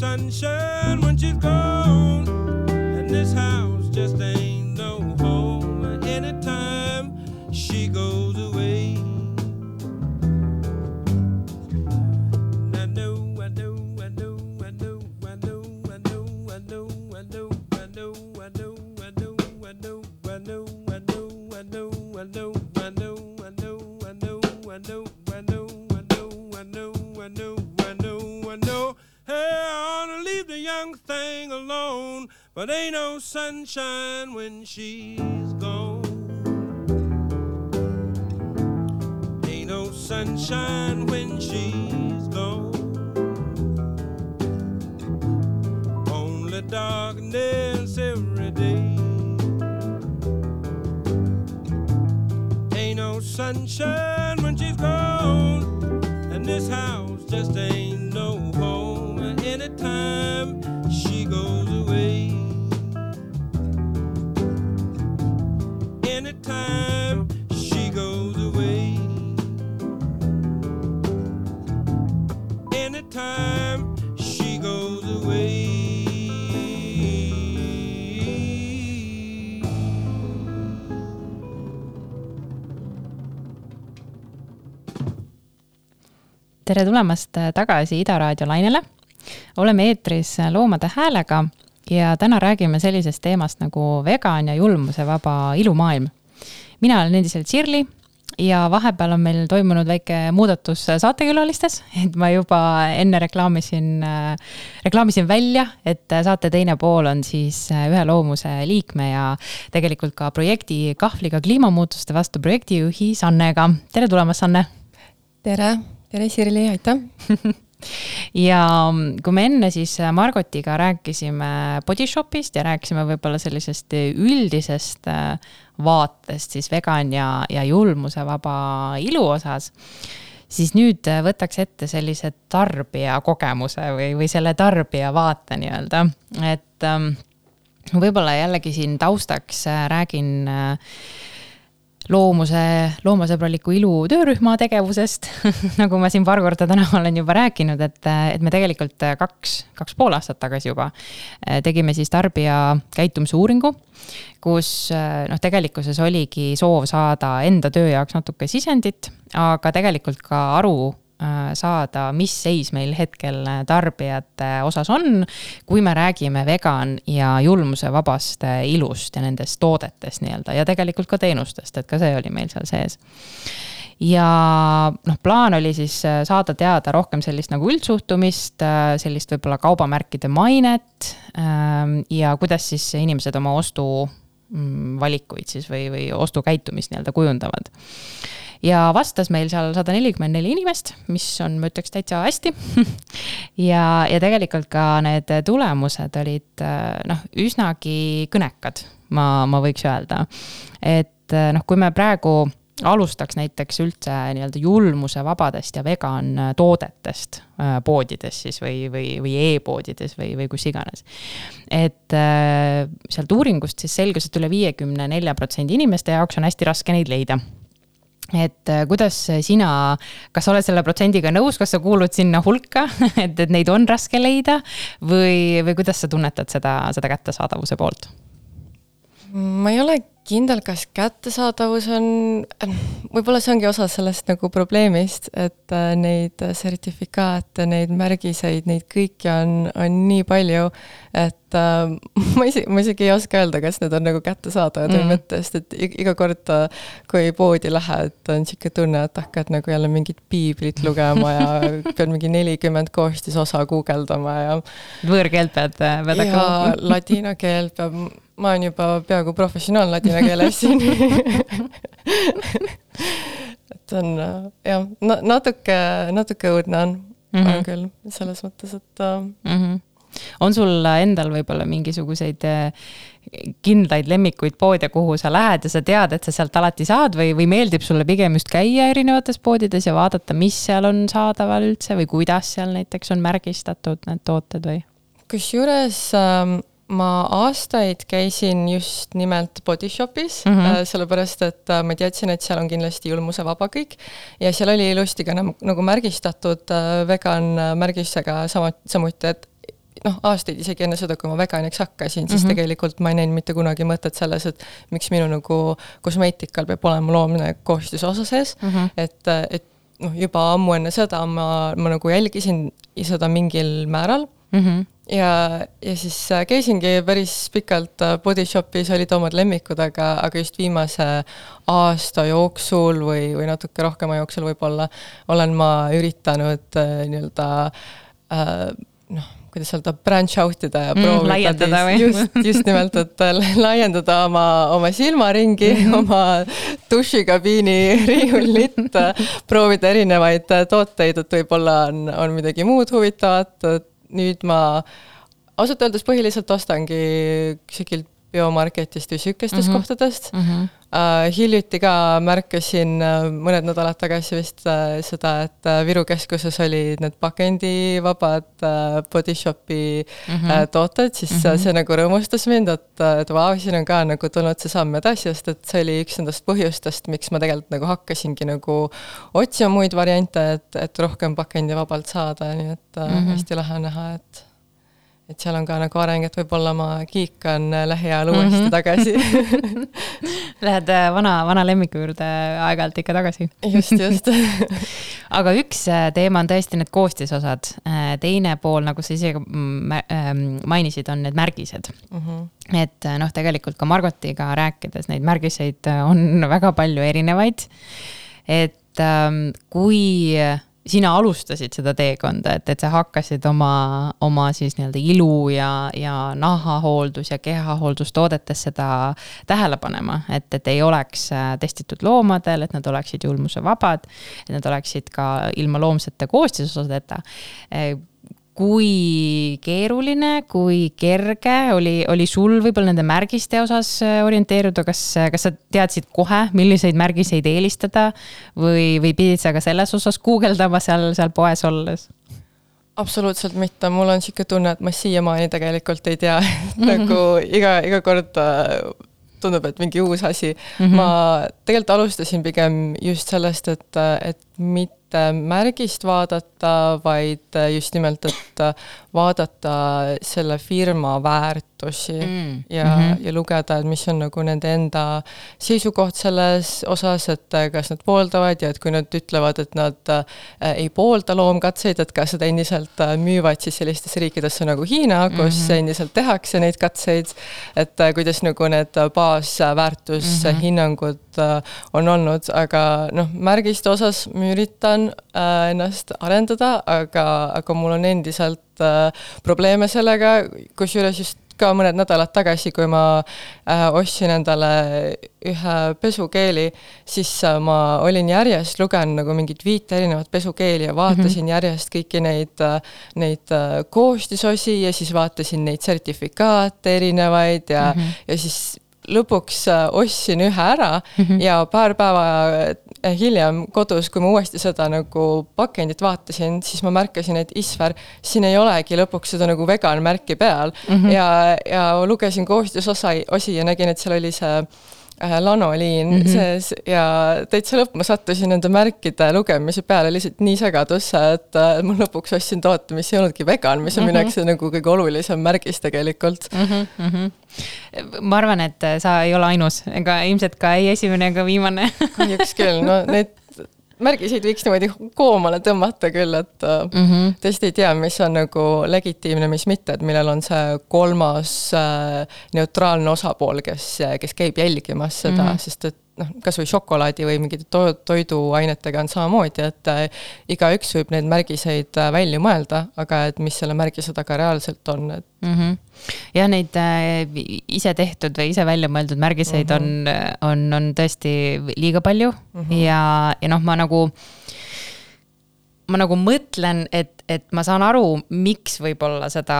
Sunshine when she's gone, and this house just ain't no home anytime she goes away. I know I know I know I know I know I know I know I know, I know, I know, I know, I know, I know, I know, I know, I know, I know, I know, I know, I know, I know, I know, I know. Young thing alone, but ain't no sunshine when she's gone. Ain't no sunshine when she's gone. Only darkness every day. Ain't no sunshine when she's gone, and this house just ain't tere tulemast tagasi Ida raadio lainele. oleme eetris Loomade Häälega ja täna räägime sellisest teemast nagu vegan ja julmusevaba ilumaailm. mina olen endiselt Shirley ja vahepeal on meil toimunud väike muudatus saatekülalistes, et ma juba enne reklaamisin, reklaamisin välja, et saate teine pool on siis ühe loomuse liikme ja tegelikult ka projekti Kahvliga kliimamuutuste vastu projektijuhi Sannega. tere tulemast, Sanne! tere, tere Sirli, aitäh! Ja kui me enne siis Margotiga rääkisime Body Shopist ja rääkisime võib-olla sellisest üldisest äh, vaatest siis vegan ja, ja julmusevaba ilu osas, siis nüüd võtaks ette sellise tarbija kogemuse või, või selle tarbija vaate nii-öelda, et ähm, võib-olla jällegi siin taustaks äh, räägin äh, loomuse, loomasõbraliku ilu töörühma tegevusest. Nagu ma siin paar korda täna olen juba rääkinud, et, et me tegelikult kaks, kaks pool aastat tagasi juba tegime siis tarbija käitumise uuringu, kus noh, tegelikkuses oligi soov saada enda töö jaoks natuke sisendit, aga tegelikult ka aru saada, mis seis meil hetkel tarbijate osas on, kui me räägime vegan ja julmusevabast ilust ja nendest toodetest nii-öelda ja tegelikult ka teenustest, et ka see oli meil seal sees. Ja noh, plaan oli siis äh, saada teada rohkem sellist nagu üldsuhtumist, äh, sellist võib-olla kaubamärkide mainet ähm, ja kuidas siis inimesed oma ostuvalikuid mm, siis või, või ostukäitumist nii-öelda kujundavad ja vastas meil seal sada nelikümmend neli inimest, mis on, ma ütleks, täitsa hästi ja, ja tegelikult ka need tulemused olid noh, üsnagi kõnekad, ma, ma võiks öelda. et noh, kui me praegu alustaks näiteks üldse nii-öelda julmusevabadest ja vegan toodetest äh, poodides siis või, või, või e-poodides või, või kus iganes. et äh, sealt uuringust siis selgus, et üle viiekümne nelja protsendi inimeste jaoks on hästi raske neid leida et äh, kuidas sina, kas sa oled selle protsendiga nõus, kas sa kuulud sinna hulka, et, et neid on raske leida või, või kuidas sa tunnetad seda, seda kättesaadavuse poolt? ma ei ole kindel, kas kättesaadavus on, võib-olla see ongi osa sellest nagu probleemist, et äh, neid sertifikaate, neid märgiseid, neid kõiki on, on nii palju, et äh, ma isi-, ma isegi ei oska öelda, kas need on nagu kättesaadavad mm. või mitte, sest et iga kord, kui poodi lähed, on niisugune tunne, et hakkad nagu jälle mingit piiblit lugema ja pead mingi nelikümmend koostisosa guugeldama ja võõrkeelt pead, pead hakkama. ladina keel peab ma olen juba peaaegu professionaal ladina keeles siin et on jah, natuke, natuke õudne on mm, -hmm. on küll, selles mõttes, et mm. -hmm. on sul endal võib-olla mingisuguseid äh, kindlaid lemmikuid poode, kuhu sa lähed ja sa tead, et sa sealt alati saad või, või meeldib sulle pigem just käia erinevates poodides ja vaadata, mis seal on saadaval üldse või kuidas seal näiteks on märgistatud need tooted või? kusjuures ähm, ma aastaid käisin just nimelt Body Shopis mm, -hmm. sellepärast et äh, ma teadsin, et seal on kindlasti julmusevaba kõik. ja seal oli ilusti ka nagu, nagu märgistatud äh, vegan märgisega sama, samuti, et noh, aastaid isegi enne seda, kui ma veganiks hakkasin, siis mm -hmm. tegelikult ma ei näinud mitte kunagi mõtet selles, et miks minu nagu kosmeetikal peab olema loomne koostisosa sees mm, -hmm. et, et noh, juba ammu enne seda ma, ma nagu jälgisin seda mingil määral mm. -hmm ja, ja siis äh, käisingi päris pikalt äh, Body Shopis, olid omad lemmikud, aga, aga just viimase aasta jooksul või, või natuke rohkema jooksul võib-olla olen ma üritanud äh, nii-öelda äh, noh, kuidas öelda, branch out ida ja mm, proovida või? just, just nimelt, et laiendada oma, oma silmaringi mm, -hmm. oma dušikabiini riiulit, proovida erinevaid tooteid, et võib-olla on, on midagi muud huvitavat, et nüüd ma ausalt öeldes põhiliselt ostangi kusagilt biomarketist või sihukestest mm -hmm. kohtadest mm. -hmm. Uh, hiljuti ka märkasin uh, mõned nädalad tagasi vist uh, seda, et uh, Viru keskuses olid need pakendivabad uh, Body Shopi mm -hmm. uh, tooted, siis mm -hmm. see nagu rõõmustas mind, et, et vau, siin on ka nagu tulnud see samm edasi, sest et see oli üks nendest põhjustest, miks ma tegelikult nagu hakkasingi nagu otsima muid variante, et, et rohkem pakendivabalt saada, nii et uh, mm -hmm. hästi lahe näha, et et seal on ka nagu areng, et võib-olla ma kiikan lähiajal uuesti mm -hmm. tagasi. Lähed äh, vana, vana lemmiku juurde aeg-ajalt ikka tagasi? just, just. aga üks äh, teema on tõesti need koostisosad, teine pool, nagu sa ise mm, ähm, mainisid, on need märgised. et äh, noh, tegelikult ka Margotiga rääkides neid märgiseid äh, on väga palju erinevaid. et ähm, kui sina alustasid seda teekonda, et, et sa hakkasid oma, oma siis nii-öelda ilu ja, ja nahahooldus ja kehahooldustoodetes seda tähele panema, et, et ei oleks äh, testitud loomadel, et nad oleksid julmusevabad, et nad oleksid ka ilma loomsete koostisosadeta kui keeruline, kui kerge oli, oli sul võib-olla nende märgiste osas äh, orienteeruda, kas, kas sa teadsid kohe, milliseid märgiseid eelistada või, või pidid sa ka selles osas guugeldama seal, seal poes olles? absoluutselt mitte, mul on niisugune tunne, et ma siiamaani tegelikult ei tea, nagu iga, iga kord äh, tundub, et mingi uus asi mm. -hmm. ma tegelikult alustasin pigem just sellest, et, et mitte märgist vaadata, vaid just nimelt, et vaadata selle firma väärtusi Mm, ja mm, -hmm. ja lugeda, et mis on nagu nende enda seisukoht selles osas, et kas nad pooldavad ja et kui nad ütlevad, et nad äh, ei poolda loomkatseid, et kas nad endiselt äh, müüvad siis sellistesse riikidesse nagu Hiina, kus mm -hmm. endiselt tehakse neid katseid, et äh, kuidas nagu need baasväärtushinnangud mm -hmm. on olnud, aga noh, märgiste osas ma üritan äh, ennast arendada, aga, aga mul on endiselt äh, probleeme sellega, kusjuures just ka mõned nädalad tagasi, kui ma äh, ostsin endale ühe pesukeeli, siis äh, ma olin järjest lugenud nagu mingit viite erinevat pesukeeli ja vaatasin mm -hmm. järjest kõiki neid, neid äh, koostisosi ja siis vaatasin neid sertifikaate erinevaid ja mm, -hmm. ja siis lõpuks äh, ostsin ühe ära mm -hmm. ja paar päeva äh, hiljem kodus, kui ma uuesti seda nagu pakendit vaatasin, siis ma märkasin, et Isver, siin ei olegi lõpuks seda nagu vegan märki peal mm -hmm. ja, ja lugesin koostisosa, osi ja nägin, et seal oli see lanoliin mm -hmm. sees ja täitsa lõpp ma sattusin nende märkide lugemise peale lihtsalt nii segadusse, et äh, ma lõpuks ostsin toote, mis ei olnudki vegan, mis on minu jaoks nagu kõige olulisem märgis tegelikult. ma arvan, et sa ei ole ainus, ega ilmselt ka ei esimene ega viimane. kahjuks küll, no need märgiseid võiks niimoodi koomale tõmmata küll, et mm -hmm. tõesti ei tea, mis on nagu legitiimne, mis mitte, et millel on see kolmas äh, neutraalne osapool, kes, kes käib jälgimas seda mm, -hmm. sest et noh, kas või šokolaadi või mingite to toiduainetega on samamoodi, et äh, igaüks võib neid märgiseid äh, välja mõelda, aga et mis selle märgise taga reaalselt on, et mm. -hmm. jah, neid äh, ise tehtud või ise välja mõeldud märgiseid mm -hmm. on, on, on tõesti liiga palju mm -hmm. ja, ja noh, ma nagu, ma nagu mõtlen, et, et ma saan aru, miks võib-olla seda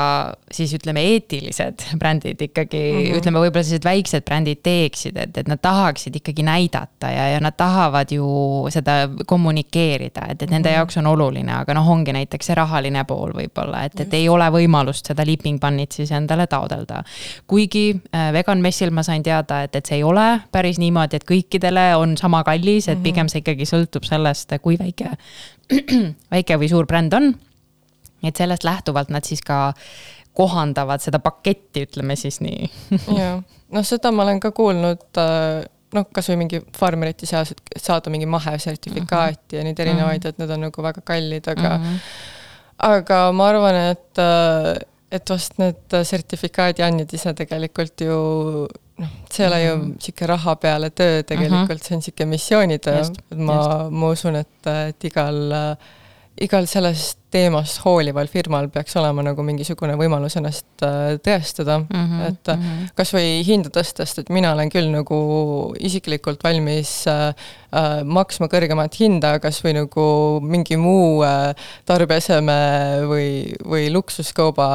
siis ütleme, eetilised brändid ikkagi mm, -hmm. ütleme võib-olla sellised väiksed brändid teeksid, et, et nad tahaksid ikkagi näidata ja, ja nad tahavad ju seda kommunikeerida, et, et nende Mhm. jaoks on oluline, aga noh, ongi näiteks see rahaline pool võib-olla, et, et ei ole võimalust seda Leaping Bunny't siis endale taodelda. kuigi äh, vegan messil ma sain teada, et, et see ei ole päris niimoodi, et kõikidele on sama kallis, et pigem see ikkagi sõltub sellest, kui väike, väike või suur bränd on. et sellest lähtuvalt nad siis ka kohandavad seda paketti, ütleme siis nii. jah, noh, seda ma olen ka kuulnud äh, noh, kasvõi mingi farmerite seas, et saada mingi mahesertifikaati ja neid erinevaid, et need on nagu väga kallid, aga mm, -hmm. aga ma arvan, et, et vast need sertifikaadi andjad ise tegelikult ju noh, see ei ole ju niisugune raha peale töö tegelikult, see on niisugune missioonitöö. Et ma, ma usun, et, et igal igal sellest teemast hoolival firmal peaks olema nagu mingisugune võimalus ennast äh, tõestada mm, Mhm, -hmm, et mm -hmm. kas või hinda tõstest, et mina olen küll nagu isiklikult valmis äh, äh, maksma kõrgemat hinda kas või nagu mingi muu äh, tarbeeseme või, või luksuskauba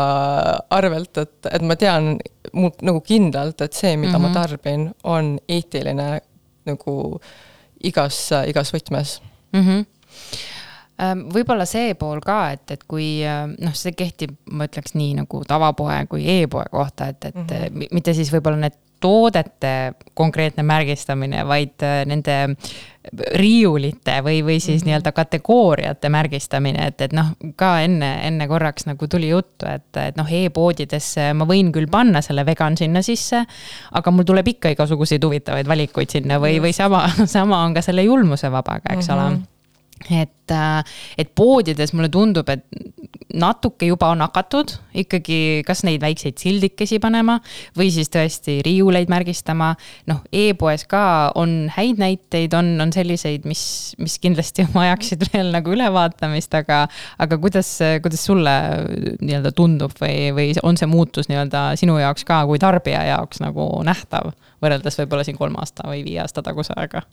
arvelt, et, et ma tean mu, nagu kindlalt, et see, mida mm -hmm. ma tarbin, on eetiline nagu igas, igas võtmes mm. -hmm võib-olla see pool ka, et, et kui noh, see kehtib, ma ütleks nii nagu tavapoe kui e-poe kohta, et, et mm -hmm. mitte siis võib-olla need toodete konkreetne märgistamine, vaid äh, nende riiulite või, või siis mm -hmm. nii-öelda kategooriate märgistamine, et, et noh, ka enne, enne korraks nagu tuli juttu, et, et noh e, e-poodidesse ma võin küll panna selle vegan sinna sisse, aga mul tuleb ikka igasuguseid huvitavaid valikuid sinna või, või sama, sama on ka selle julmuse vabaga, eks mm -hmm. ole et, et poodides mulle tundub, et natuke juba on hakatud ikkagi kas neid väikseid sildikesi panema või siis tõesti riiuleid märgistama. noh e-poes ka on häid näiteid, on, on selliseid, mis, mis kindlasti vajaksid veel nagu ülevaatamist, aga, aga kuidas, kuidas sulle nii-öelda tundub või, või on see muutus nii-öelda sinu jaoks ka kui tarbija jaoks nagu nähtav võrreldes võib-olla siin kolme aasta või viie aasta taguse ajaga?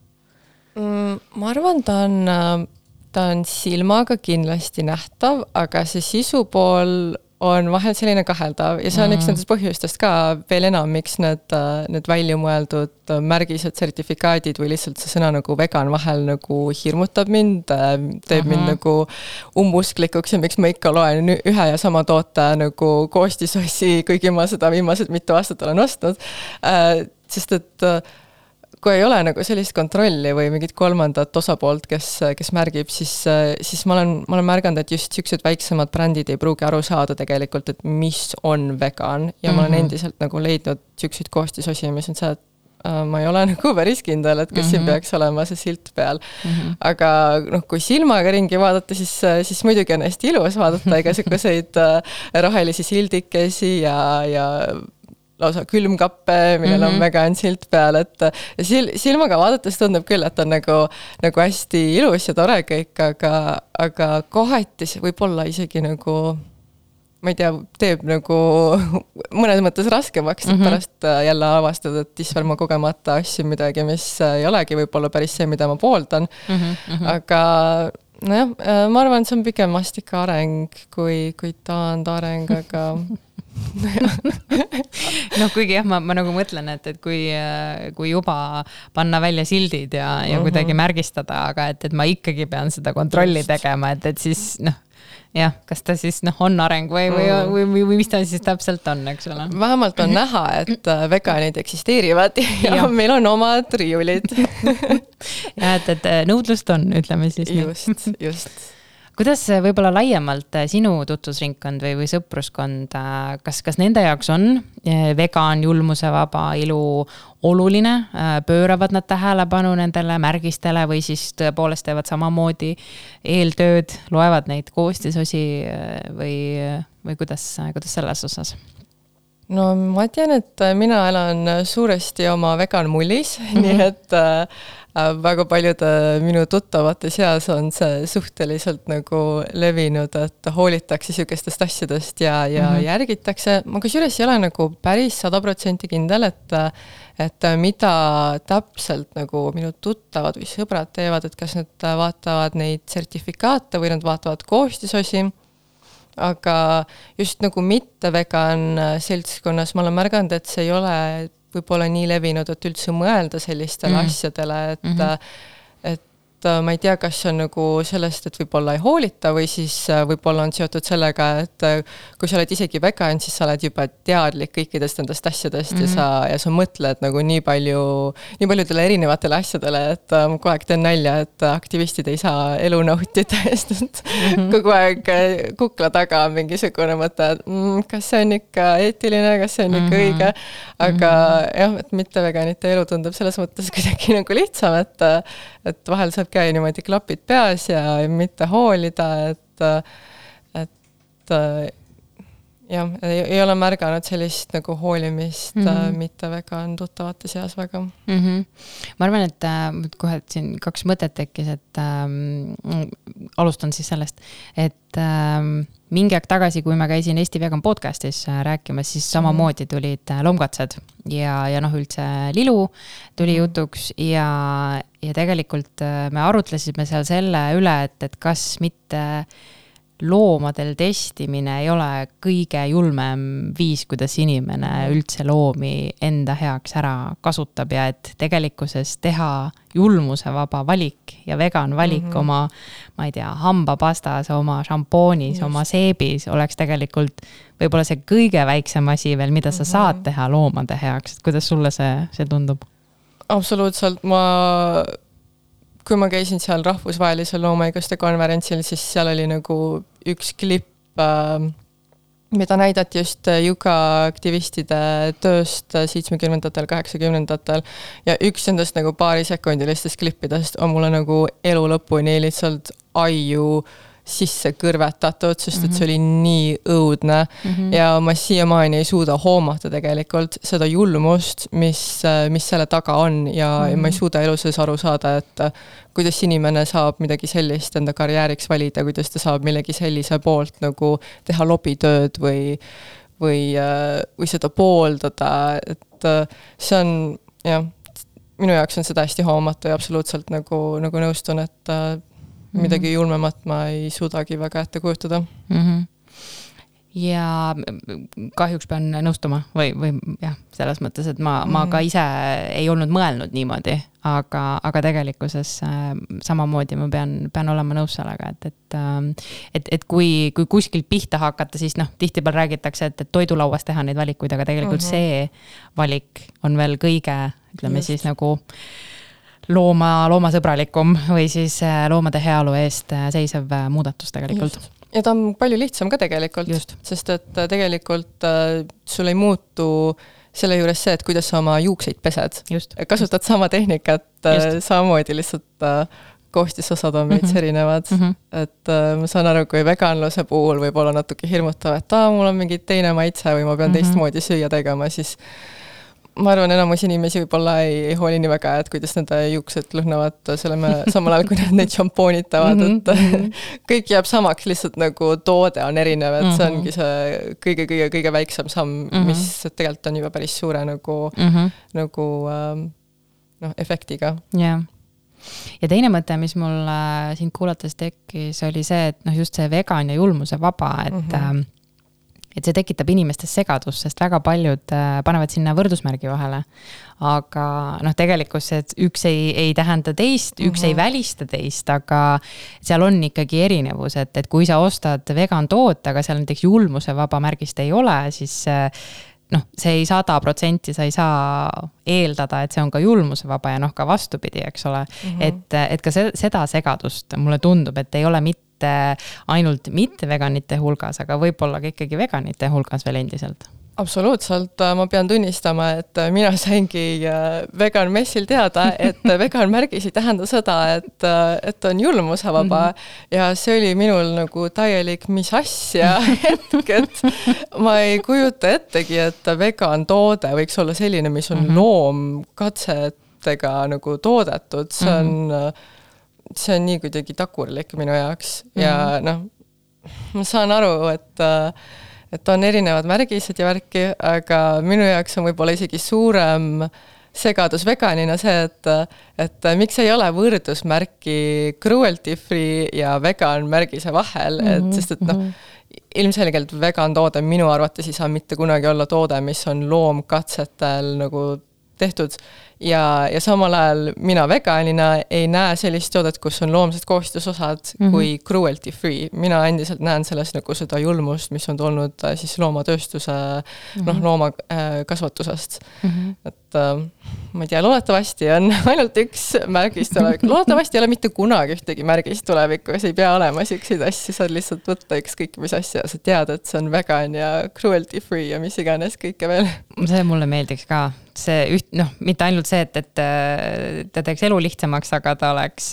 Mm, ma arvan, ta on, ta on silmaga kindlasti nähtav, aga see sisu pool on vahel selline kaheldav ja see on mm. üks nendest põhjustest ka veel enam, miks need, need väljamõeldud märgised, sertifikaadid või lihtsalt see sõna nagu vegan vahel nagu hirmutab mind, teeb mm -hmm. mind nagu umbusklikuks ja miks ma ikka loen ühe ja sama toote nagu koostisosi, kuigi ma seda viimased mitu aastat olen ostnud. sest et kui ei ole nagu sellist kontrolli või mingit kolmandat osapoolt, kes, kes märgib, siis, siis ma olen, ma olen märganud, et just niisugused väiksemad brändid ei pruugi aru saada tegelikult, et mis on vegan ja mm -hmm. ma olen mhm. endiselt nagu leidnud niisuguseid koostisosi, mis on see, et äh, ma ei ole nagu päris kindel, et kas mm -hmm. siin mhm. peaks olema see silt peal mm. -hmm. aga noh, kui silmaga ringi vaadata, siis, siis muidugi on hästi ilus vaadata igasuguseid äh, rohelisi sildikesi ja, ja lausa külmkappe, millel mm -hmm. on mhm. vegan silt peal, et sil-, silmaga vaadates tundub küll, et on nagu, nagu hästi ilus ja tore kõik, aga, aga kohati see võib olla isegi nagu ma ei tea, teeb nagu mõnes mõttes raskemaks mm, -hmm. pärast äh, jälle avastad, et issand, ma kogemata ostsin midagi, mis äh, ei olegi võib-olla päris see, mida ma pooldan mm. -hmm. aga nojah, äh, ma arvan, et see on pigem vast ikka areng kui, kui taandareng, aga noh, kuigi jah, ma, ma nagu mõtlen, et, et kui, kui juba panna välja sildid ja, ja mhm. kuidagi märgistada, aga et, et ma ikkagi pean seda kontrolli tegema, et, et siis noh jah, kas ta siis noh, on areng või, või, mm. või, või, või mis ta siis täpselt on, eks ole. vähemalt on näha, et äh, veganid eksisteerivad ja, ja meil on omad riiulid ja et, et nõudlust on, ütleme siis. just, just kuidas võib-olla laiemalt äh, sinu tutvusringkond või, või sõpruskond, äh, kas, kas nende jaoks on äh, vegan, julmusevaba ilu oluline, pööravad nad tähelepanu nendele märgistele või siis tõepoolest teevad samamoodi eeltööd, loevad neid koostisosi või, või kuidas, kuidas selles osas? no ma tean, et mina elan suuresti oma vegan mullis mm, -hmm. nii et äh, Äh, väga paljude minu tuttavate seas on see suhteliselt nagu levinud, et hoolitakse niisugustest asjadest ja, ja mm -hmm. järgitakse, ma kusjuures ei ole nagu päris sada protsenti kindel, et et mida täpselt nagu minu tuttavad või sõbrad teevad, et kas nad vaatavad neid sertifikaate või nad vaatavad koostisosi, aga just nagu mitte vegan seltskonnas ma olen märganud, et see ei ole võib-olla nii levinud, et üldse mõelda sellistele mm. asjadele, et mm -hmm. Et äh, ma ei tea, kas see on nagu sellest, et võib-olla ei hoolita või siis äh, võib-olla on seotud sellega, et äh, kui sa oled isegi vegan, siis sa oled juba teadlik kõikidest nendest asjadest mm -hmm. ja sa, ja sa mõtled nagu nii palju, nii paljudele erinevatele asjadele, et ma kogu aeg teen nalja, et aktivistid ei saa elu nautida, sest et mm -hmm. kogu aeg kukla taga on mingisugune mõte, et mm, kas see on ikka eetiline, kas see on ikka mm -hmm. õige, aga mm -hmm. jah, et mitteveganite elu tundub selles mõttes kuidagi nagu lihtsam, et et vahel saab käia niimoodi klapid peas ja mitte hoolida, et, et jah, ei ole märganud sellist nagu hoolimist mm -hmm. mitte vegan tuttavate seas väga mm. -hmm. ma arvan, et äh, kohe siin kaks mõtet tekkis, et ähm, alustan siis sellest, et ähm, mingi aeg tagasi, kui ma käisin Eesti Vegan podcast'is äh, rääkimas, siis samamoodi tulid äh, loomkatsed ja, ja noh, üldse lilu tuli mhm. jutuks ja, ja tegelikult äh, me arutlesime seal selle üle, et, et kas mitte loomadel testimine ei ole kõige julmem viis, kuidas inimene üldse loomi enda heaks ära kasutab ja et tegelikkuses teha julmusevaba valik ja vegan valik mm -hmm. oma, ma ei tea, hambapastas, oma šampoonis, oma seebis oleks tegelikult võib-olla see kõige väiksem asi veel, mida sa saad teha loomade heaks, et kuidas sulle see, see tundub? absoluutselt, ma, kui ma käisin seal rahvusvahelisel loomaõiguste konverentsil, siis seal oli nagu üks klipp äh, mida näidati just Yuka aktivistide tööst seitsmekümnendatel, kaheksakümnendatel. ja üks nendest nagu paarisekundilistest klippidest on mulle nagu elu lõpuni lihtsalt aiu sisse kõrvetatud, sest et see oli nii õudne mm. -hmm. ja ma siiamaani ei suuda hoomata tegelikult seda julmust, mis, mis selle taga on ja mm, -hmm. ja ma ei suuda elu sees aru saada, et kuidas inimene saab midagi sellist enda karjääriks valida, kuidas ta saab millegi sellise poolt nagu teha lobitööd või, või, või seda pooldada, et see on jah, minu jaoks on seda hästi hoomatu ja absoluutselt nagu, nagu nõustun, et midagi Mhm. julmemat ma ei suudagi väga ette kujutada mm. -hmm. ja kahjuks pean nõustuma või, või jah, selles mõttes, et ma mm, -hmm. ma ka ise ei olnud mõelnud niimoodi, aga, aga tegelikkuses äh, samamoodi ma pean, pean olema nõus sellega, et, et äh, et, et kui, kui kuskilt pihta hakata, siis noh, tihtipeale räägitakse, et, et toidulauas teha neid valikuid, aga tegelikult mm -hmm. see valik on veel kõige, ütleme Just. siis nagu looma, loomasõbralikum või siis äh, loomade heaolu eest äh, seisev äh, muudatus tegelikult. ja ta on palju lihtsam ka tegelikult, sest et tegelikult sul ei muutu selle juures see, et kuidas sa oma juukseid pesed. kasutad sama tehnikat samamoodi, lihtsalt koostisosad on veits mm -hmm. erinevad mm. -hmm. et äh, ma saan aru, kui veganluse puhul võib olla natuke hirmutav, et aa, mul on mingi teine maitse või ma pean mm -hmm. teistmoodi süüa tegema, siis ma arvan, enamus inimesi võib-olla ei, ei hooli nii väga, et kuidas nende juuksed lõhnavad selle, samal ajal kui nad neid šampoonitavad mm, -hmm. et Mhm. kõik jääb samaks, lihtsalt nagu toode on erinev, et mm -hmm. see Mhm. ongi see kõige-kõige-kõige väiksem samm mm, Mhm. -hmm. mis tegelikult on juba päris suure nagu mm, Mhm. -hmm. nagu ähm, noh, efektiga. jah ja teine mõte, mis mul äh, sind kuulates tekkis, oli see, et noh, just see vegan ja julmuse vaba, et mm. -hmm. Et see tekitab inimestes segadust, sest väga paljud äh, panevad sinna võrdusmärgi vahele. aga noh, tegelikkus see, et üks ei, ei tähenda teist, üks mm -hmm. ei välista teist, aga seal on ikkagi erinevus, et, et kui sa ostad vegan toote, aga seal näiteks julmusevaba märgist ei ole, siis äh, noh, see ei sada protsenti, sa ei saa eeldada, et see on ka julmusevaba ja noh, ka vastupidi, eks ole mm. -hmm. et, et ka se seda segadust mulle tundub, et ei ole mitte ainult mitteveganite hulgas, aga võib-olla ka ikkagi veganite hulgas veel endiselt absoluutselt, ma pean tunnistama, et mina saingi vegan messil teada, et vegan märgis ei tähenda seda, et, et on julmusevaba mm. -hmm. ja see oli minul nagu täielik mis asja hetk, et ma ei kujuta ettegi, et vegan toode võiks olla selline, mis on mm -hmm. loomkatsetega nagu toodetud, see on mm, -hmm. See on nii kuidagi tagurlik minu jaoks mm -hmm. ja noh, ma saan aru, et et on erinevad märgised ja värki, aga minu jaoks on võib-olla isegi suurem segadus veganina see, et, et miks ei ole võrdusmärki cruelty free ja vegan märgise vahel et sest et noh -hmm., ilmselgelt vegan toode minu arvates ei saa mitte kunagi olla toode, mis on loomkatsetel nagu tehtud ja, ja samal ajal mina veganina ei näe sellist toodet, kus on loomsed koostisosad mm -hmm. kui cruelty free. mina endiselt näen selles nagu seda julmust, mis on tulnud äh, siis loomatööstuse mm -hmm. noh, loomakasvatusest äh, mm. -hmm. et äh, ma ei tea, loodetavasti on ainult üks märgis tulevikus, loodetavasti ei ole mitte kunagi ühtegi märgist tulevikus, ei pea olema siukseid asju, saad lihtsalt võtta ükskõik mis asja, sa tead, et see on vegan ja cruelty free ja mis iganes kõike veel. see mulle meeldiks ka, see üht, noh, mitte ainult see, et, et ta teeks elu lihtsamaks, aga ta oleks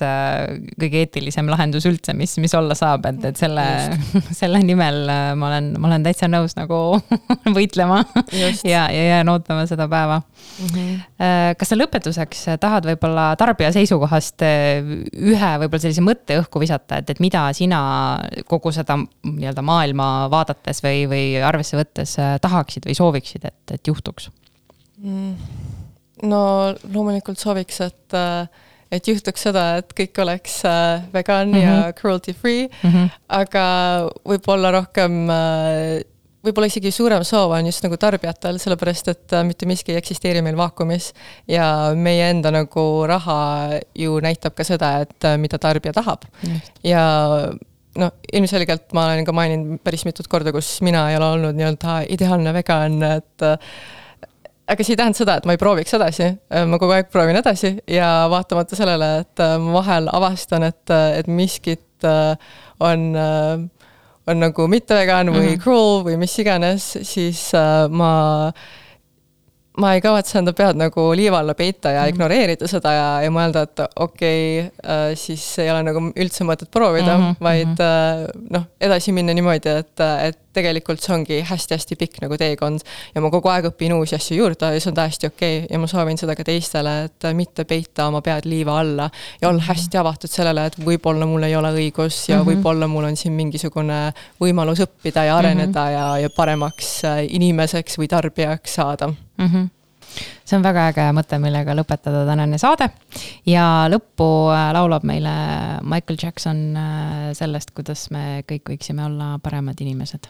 kõige eetilisem lahendus üldse, mis, mis olla saab, et, et selle, selle nimel ma olen, ma olen täitsa nõus nagu võitlema Just. ja, ja jään ootama seda päeva mm. -hmm. kas sa lõpetuseks tahad võib-olla tarbija seisukohast ühe võib-olla sellise mõtte õhku visata, et, et mida sina kogu seda nii-öelda maailma vaadates või, või arvesse võttes tahaksid või sooviksid, et, et juhtuks? No loomulikult sooviks, et, et juhtuks seda, et kõik oleks äh, vegan mm -hmm. ja cruelty free mm, -hmm. aga võib-olla rohkem äh, võib-olla isegi suurem soov on just nagu tarbijatel, sellepärast et äh, mitte miski ei eksisteeri meil vaakumis. ja meie enda nagu raha ju näitab ka seda, et äh, mida tarbija tahab. ja noh, ilmselgelt ma olen ka maininud päris mitut korda, kus mina ei ole olnud nii-öelda ideaalne vegan, et äh, aga see ei tähenda seda, et ma ei prooviks edasi, ma kogu aeg proovin edasi ja vaatamata sellele, et ma vahel avastan, et, et miskit on äh, on nagu mitte vegan või mm -hmm. cruel või mis iganes, siis äh, ma ma ei kavatse enda pead nagu liiva alla peita ja mm -hmm. ignoreerida seda ja, ja mõelda, et okei okay, äh,, siis ei ole nagu üldse mõtet proovida mm, -hmm. vaid äh, noh, edasi minna niimoodi, et, et tegelikult see ongi hästi-hästi pikk nagu teekond. ja ma kogu aeg õpin uusi asju juurde ja see on täiesti okei okay. ja ma soovin seda ka teistele, et mitte peita oma pead liiva alla ja olla hästi avatud sellele, et võib-olla mul ei ole õigus ja mm -hmm. võib-olla mul on siin mingisugune võimalus õppida ja areneda mm -hmm. ja, ja paremaks äh, inimeseks või tarbijaks saada mm. -hmm see on väga äge mõte, millega lõpetada tänane saade. ja lõppu äh, laulab meile Michael Jackson äh, sellest, kuidas me kõik võiksime olla paremad inimesed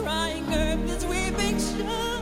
crying earth, this weeping shore?